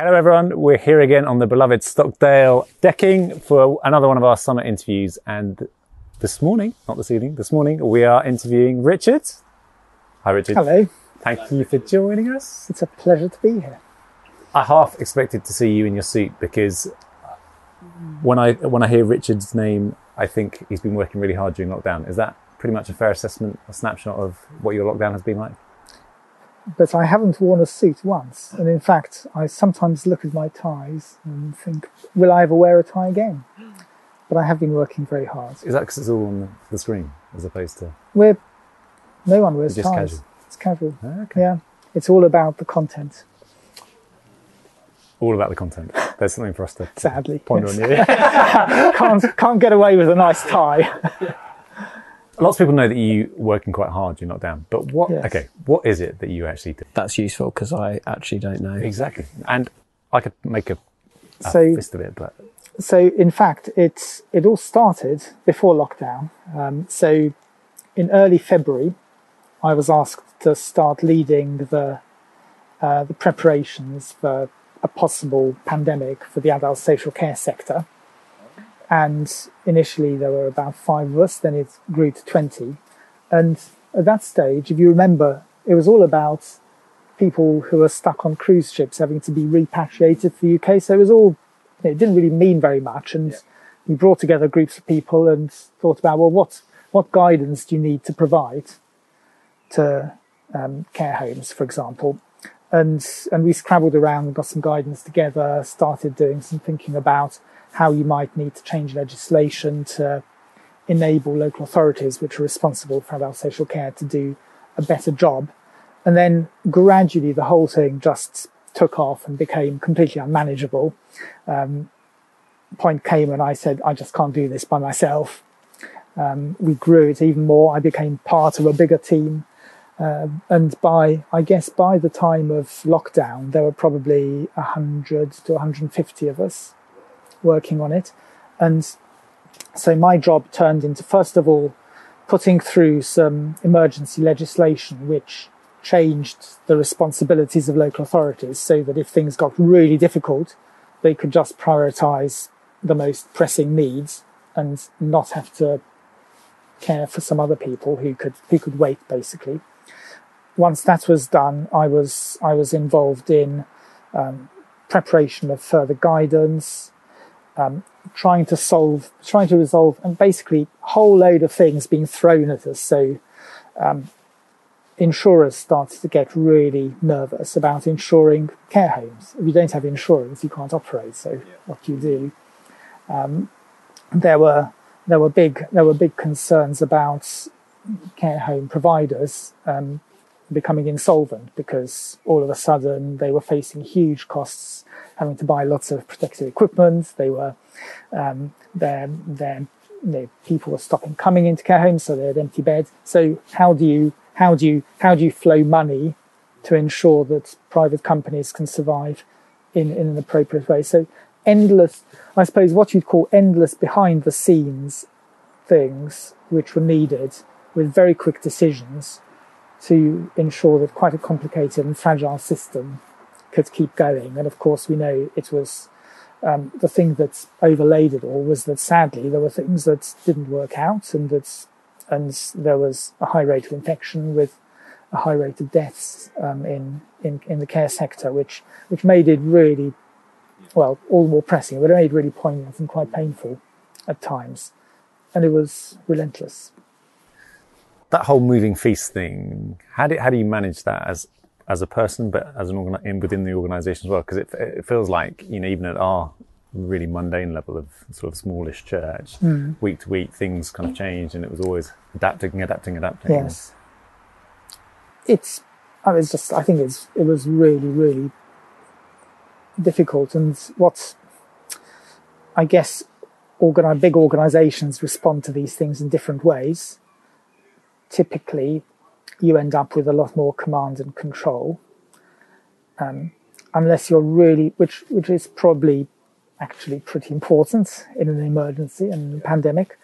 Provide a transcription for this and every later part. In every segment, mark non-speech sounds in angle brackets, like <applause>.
Hello, everyone. We're here again on the beloved Stockdale decking for another one of our summer interviews. And this morning, not this evening, this morning, we are interviewing Richard. Hi, Richard. Hello. Thank you for joining us. It's a pleasure to be here. I half expected to see you in your suit because when I when I hear Richard's name, I think he's been working really hard during lockdown. Is that pretty much a fair assessment, a snapshot of what your lockdown has been like? But I haven't worn a suit once. And in fact, I sometimes look at my ties and think, will I ever wear a tie again? But I have been working very hard. Is that because it's all on the screen as opposed to We're, no one wears just ties. casual? It's casual. Ah, Okay. Yeah. It's all about the content, All about the content. There's something for us to sadly. ponder Yes. on <laughs> you. can't, can't get away with a nice tie. <laughs> Lots of people know that you're working quite hard during lockdown, but what? Yes. Okay, what is it that you actually do? That's useful because I actually don't know. Exactly, and I could make a, a So- fist of it, but So in fact, it's it all started before lockdown. Um, so in early February, I was asked to start leading the uh, the preparations for a possible pandemic for the adult social care sector. And initially there were about five of us, then it grew to 20. And at that stage, if you remember, it was all about people who were stuck on cruise ships having to be repatriated to the UK. So it was all it didn't really mean very much. And we brought together groups of people and thought about, well, what, what guidance do you need to provide to um, care homes, for example? And, and we scrabbled around got some guidance together, started doing some thinking about how you might need to change legislation to enable local authorities, which are responsible for adult social care, to do a better job. And then gradually the whole thing just took off and became completely unmanageable. Um, point came when I said, I just can't do this by myself. Um, we grew it even more. I became part of a bigger team. Uh, and by, I guess, by the time of lockdown, there were probably 100 to 150 of us working on it. And so my job turned into, first of all, putting through some emergency legislation which changed the responsibilities of local authorities so that if things got really difficult, they could just prioritize the most pressing needs and not have to care for some other people who could who could wait basically. Once that was done, I was I was involved in um, preparation of further guidance, um, trying to solve, trying to resolve, and basically a whole load of things being thrown at us. So um, insurers started to get really nervous about insuring care homes. If you don't have insurance, you can't operate. So what do you do? Um, there were there were big there were big concerns about care home providers um, becoming insolvent because all of a sudden they were facing huge costs, having to buy lots of protective equipment. They were um, their their know, people were stopping coming into care homes, so they had empty beds. So how do you how do you how do you flow money to ensure that private companies can survive in, in an appropriate way? So endless, I suppose, what you'd call endless behind the scenes things which were needed with very quick decisions to ensure that quite a complicated and fragile system could keep going. And of course, we know it was um, the thing that overlaid it all was that sadly there were things that didn't work out, and that and there was a high rate of infection with a high rate of deaths um, in, in in the care sector, which which made it really well all the more pressing, but it made it really poignant and quite painful at times, and it was relentless. that whole moving feast thing. How do how do you manage that as as a person, but as an organ in within the organisation as well? Because it it feels like you know even at our really mundane level of sort of smallish church, hmm. week to week things kind of change, and it was always adapting, adapting, adapting. Yes. It's, I was just, I think it's, it was really, really difficult. And what, I guess, organi- big organizations respond to these things in different ways. Typically, you end up with a lot more command and control. Um, unless you're really, which, which is probably actually pretty important in an emergency and pandemic.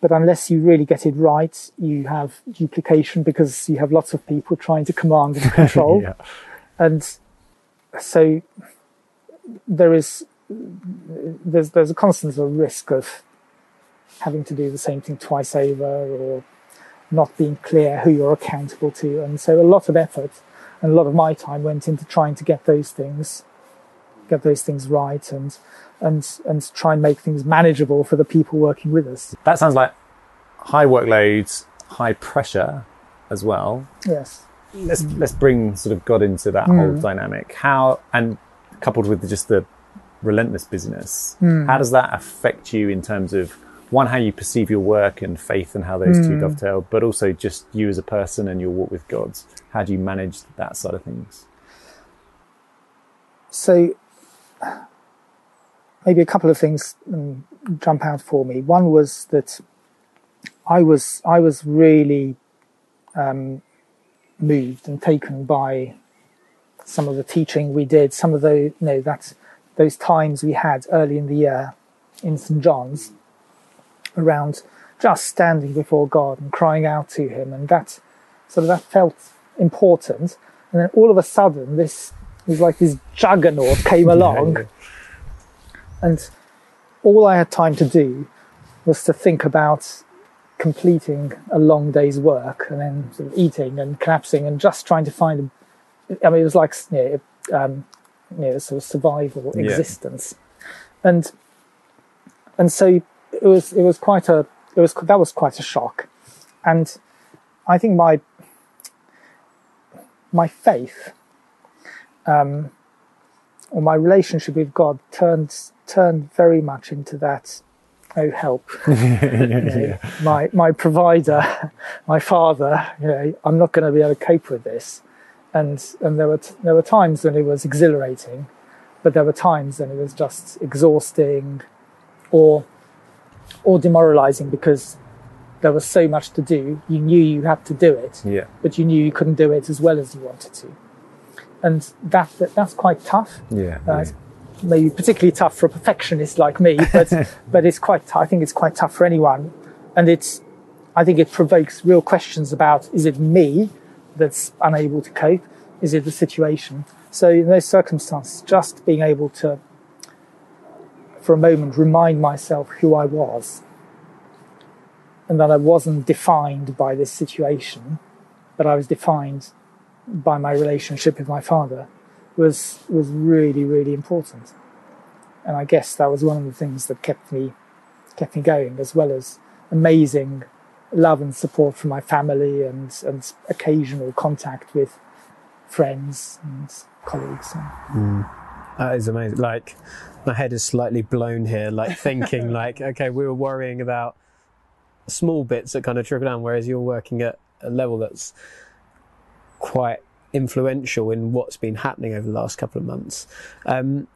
But unless you really get it right, you have duplication because you have lots of people trying to command and <laughs> control. yeah. And so there is there's there's a constant sort of risk of having to do the same thing twice over or not being clear who you're accountable to. And so a lot of effort and a lot of my time went into trying to get those things get those things right and and and try and make things manageable for the people working with us. That sounds like high workloads, high pressure as well. yes. Let's let's bring sort of God into that whole mm. dynamic. How and coupled with just the relentless busyness, mm. how does that affect you in terms of one how you perceive your work and faith and how those two dovetail, but also just you as a person and your walk with God. How do you manage that side of things? so maybe a couple of things um, jump out for me. One was that I was I was really um, moved and taken by some of the teaching we did, some of the you know that those times we had early in the year in St John's around just standing before God and crying out to Him, and that sort of that felt important. And then all of a sudden, this was like this juggernaut came <laughs> along, and all I had time to do was to think about completing a long day's work and then sort of eating and collapsing and just trying to find. A, I mean, it was like you know, um, you know, sort of survival Yeah. existence, and and so it was it was quite a it was that was quite a shock, and I think my my faith um, or my relationship with God turned turned very much into that. Oh help! <laughs> Know, My my provider, <laughs> my father. You know, I'm not going to be able to cope with this, and and there were t- there were times when it was exhilarating, but there were times when it was just exhausting, or or demoralizing because there was so much to do. You knew you had to do it, Yeah. but you knew you couldn't do it as well as you wanted to, and that, that that's quite tough. Yeah. Uh, maybe particularly tough for a perfectionist like me, <laughs> but but it's quite. I think it's quite tough for anyone, and it's. I think it provokes real questions about: Is it me that's unable to cope? Is it the situation? So in those circumstances, just being able to, for a moment, remind myself who I was, and that I wasn't defined by this situation, but I was defined by my relationship with my father was was really really important. And i guess that was one of the things that kept me kept me going as well as amazing love and support from my family and and occasional contact with friends and colleagues mm. That is amazing. Like, my head is slightly blown here, like thinking, <laughs> like, okay, we were worrying about small bits that kind of trickle down, whereas you're working at a level that's quite influential in what's been happening over the last couple of months. Um,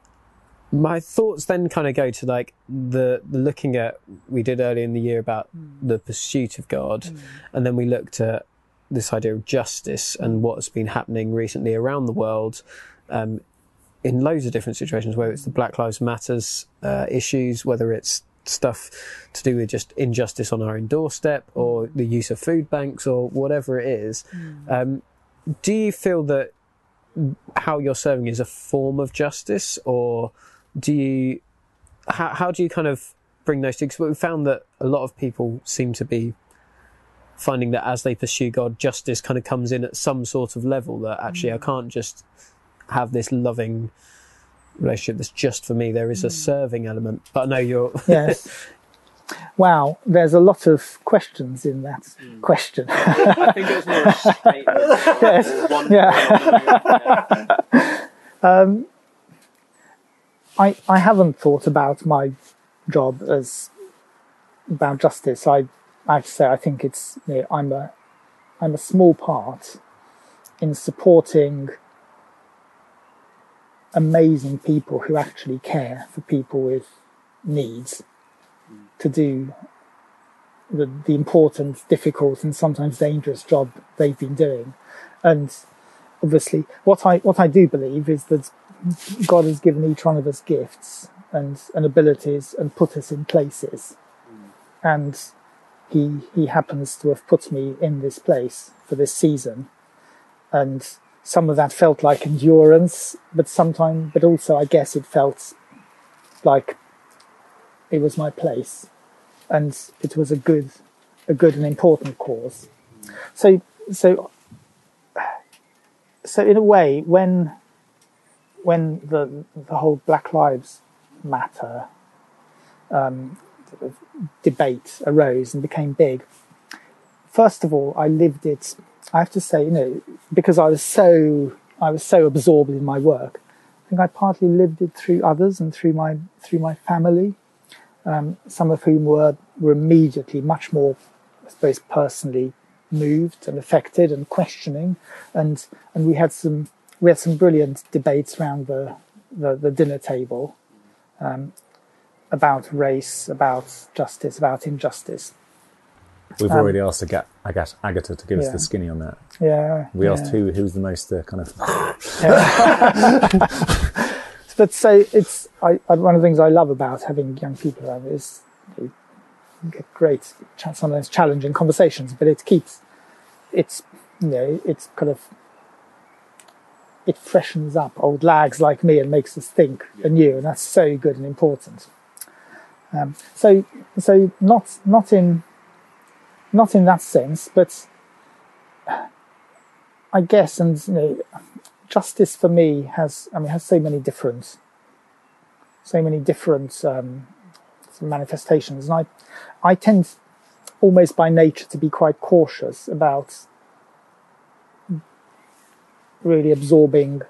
my thoughts then kind of go to like the, the looking at we did earlier in the year about the pursuit of God, and then we looked at this idea of justice and what's been happening recently around the world um, in loads of different situations, whether it's the Black Lives Matters uh, issues, whether it's stuff to do with just injustice on our own doorstep, or the use of food banks, or whatever it is. Um, do you feel that how you're serving is a form of justice, or do you? How, how do you kind of bring those two? Because we found that a lot of people seem to be finding that as they pursue God, justice kind of comes in at some sort of level that actually I can't just have this loving relationship that's just for me. There is a hmm. serving element, but I know you're. <laughs> yes wow there's a lot of questions in that hmm. question <laughs> I think it was more a <laughs> statement. Yes. One Yeah. Um, I, I haven't thought about my job as about justice. I, I have to say I think it's you know, I'm a I'm a small part in supporting amazing people who actually care for people with needs to do the, the important, difficult, and sometimes dangerous job they've been doing. And obviously, what I what I do believe is that God has given each one of us gifts and, and abilities and put us in places. And he he happens to have put me in this place for this season. And some of that felt like endurance, but sometimes, but also I guess it felt like it was my place, and it was a good, a good and important cause. So, so, so in a way, when when the the whole Black Lives Matter um, debate arose and became big, first of all, I lived it. I have to say, you know, because I was so I was so absorbed in my work. I think I partly lived it through others and through my through my family, um, some of whom were were immediately much more, I suppose, personally moved and affected and questioning, and and we had some we had some brilliant debates around the the, the dinner table um, about race, about justice, about injustice. We've Um, already asked Agat, Agat, Agatha to give us the skinny on that. Yeah, We yeah. asked who who's the most uh, kind of <laughs> but so it's I, I, one of the things I love about having young people around is you get great sometimes challenging conversations, but it keeps it's you know it's kind of it freshens up old lags like me and makes us think anew, and that's so good and important. Um, so so not not in not in that sense, but I guess and you know justice for me has I mean has so many different so many different um, manifestations, and I I tend almost by nature to be quite cautious about really absorbing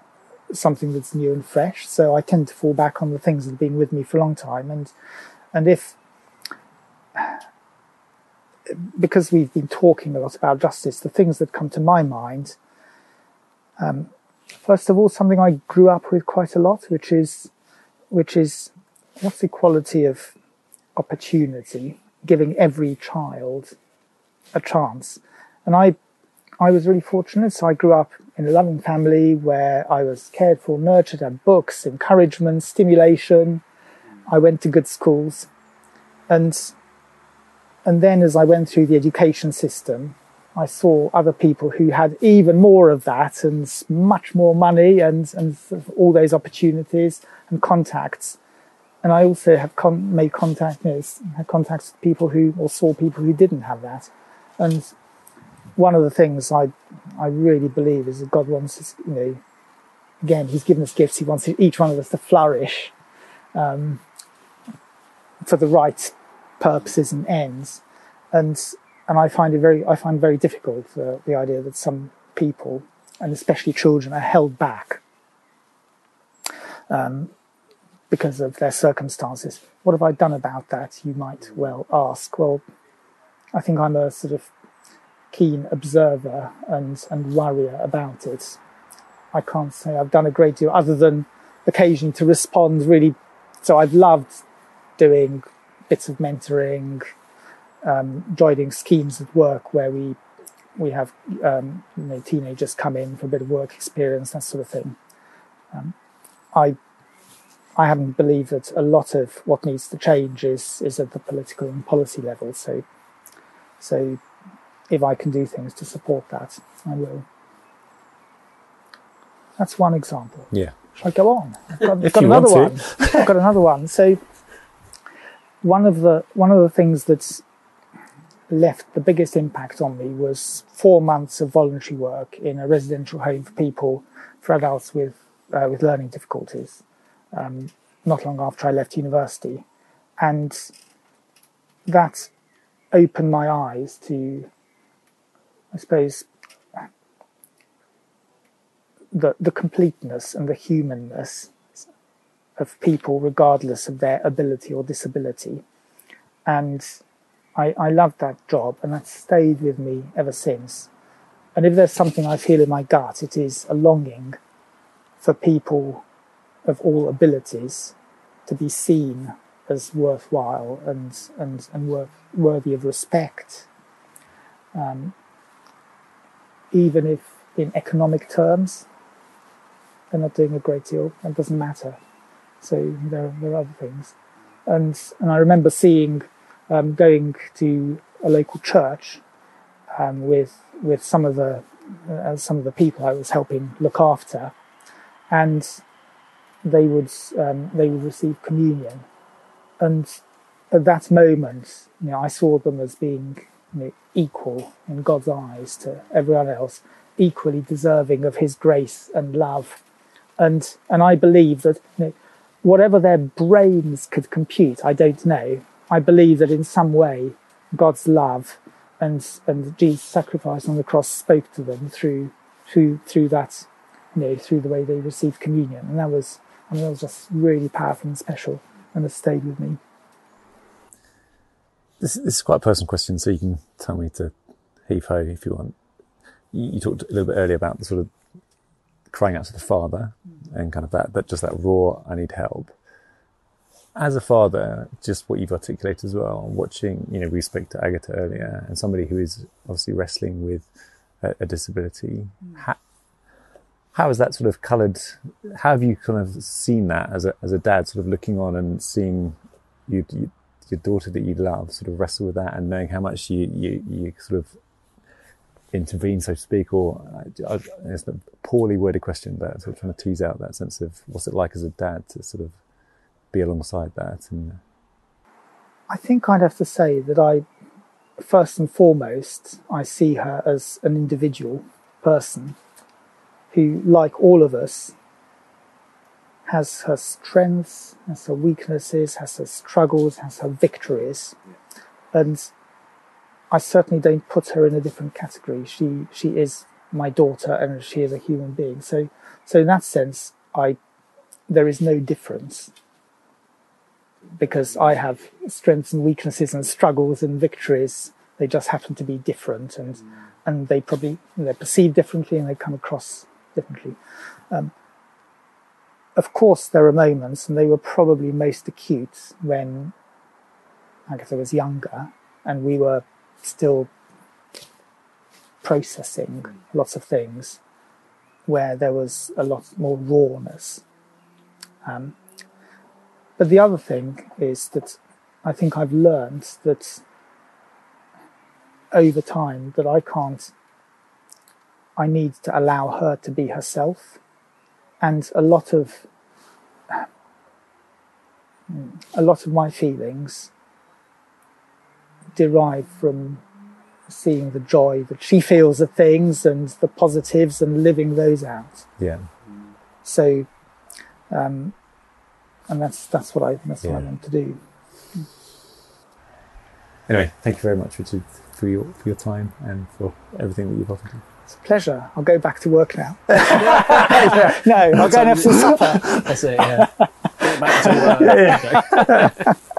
something that's new and fresh. So I tend to fall back on the things that have been with me for a long time, and and if because we've been talking a lot about justice, the things that come to my mind um, first of all something I grew up with quite a lot, which is which is what's the quality of opportunity, giving every child a chance. And I I was really fortunate. So I grew up in a loving family where I was cared for, nurtured, had books, encouragement, stimulation. I went to good schools, and and then as I went through the education system, I saw other people who had even more of that and much more money and, and all those opportunities and contacts. And I also have con- made contact, you know, had contacts with people who, or saw people who didn't have that. And one of the things I, I really believe is that God wants us, you know, again, He's given us gifts. He wants each one of us to flourish um, for the right purposes and ends. And and I find it very I find very difficult uh, the idea that some people and especially children are held back um, because of their circumstances. What have I done about that? You might well ask. Well, I think I'm a sort of keen observer and and worrier about it. I can't say I've done a great deal other than occasion to respond really. So I've loved doing bits of mentoring, um, joining schemes at work where we we have um, you know teenagers come in for a bit of work experience, that sort of thing. Um, I I haven't believed that a lot of what needs to change is is at the political and policy level. So so if I can do things to support that, I will. That's one example. yeah. Shall I go on? I've got, If got you another want one. I've got another one. So one of the one of the things that's left the biggest impact on me was four months of voluntary work in a residential home for people for adults with uh, with learning difficulties. Um, not long after I left university, and that opened my eyes to, I suppose, the the completeness and the humanness of people, regardless of their ability or disability. And I, I loved that job, and that's stayed with me ever since. And if there's something I feel in my gut, it is a longing for people of all abilities to be seen as worthwhile and and and worth, worthy of respect. Um, even if in economic terms they're not doing a great deal, that doesn't matter. So there, are other things. And and I remember seeing um, going to a local church um, with with some of the uh, some of the people I was helping look after, and they would um, they would receive communion, and at that moment, you know, I saw them as being you know, equal in God's eyes to everyone else, equally deserving of His grace and love, and and I believe that you know, whatever their brains could compute, I don't know. I believe that in some way, God's love and and Jesus' sacrifice on the cross spoke to them through through through that, you know, through the way they received communion, and that was I mean that was just really powerful and special, and it stayed with me. This, this is quite a personal question, so you can tell me to heave ho if you want. You, you talked a little bit earlier about the sort of crying out to the Father and kind of that, that just that raw, I need help. As a father, just what you've articulated as well, watching, you know, we spoke to Agatha earlier and somebody who is obviously wrestling with a, a disability. Mm. How, how has that sort of coloured, how have you kind of seen that as a, as a dad sort of looking on and seeing you, you your daughter that you love sort of wrestle with that and knowing how much you, you, you sort of intervene, so to speak, or uh, it's a poorly worded question, but sort of trying to tease out that sense of what's it like as a dad to sort of be alongside that. And I think I'd have to say that I, first and foremost, I see her as an individual person who, like all of us, has her strengths, has her weaknesses, has her struggles, has her victories. And I certainly don't put her in a different category. She she is my daughter and she is a human being. So so in that sense I there is no difference because I have strengths and weaknesses and struggles and victories. They just happen to be different and and they probably they're perceived differently and they come across differently. Um, of course, there are moments, and they were probably most acute when Agatha was younger, and we were still processing lots of things, where there was a lot more rawness. Um, but the other thing is that I think I've learned that over time that I can't, I need to allow her to be herself and a lot of a lot of my feelings derive from seeing the joy that she feels of things and the positives and living those out. yeah, So, um, and that's that's what I that's what I want to do. anyway, thank you very much, Richard, for your, for your time and for everything that you've offered. Me. It's a pleasure. I'll go back to work now. <laughs> no, I'll go and have some supper. That's it, yeah. Get back to work. <laughs> <laughs>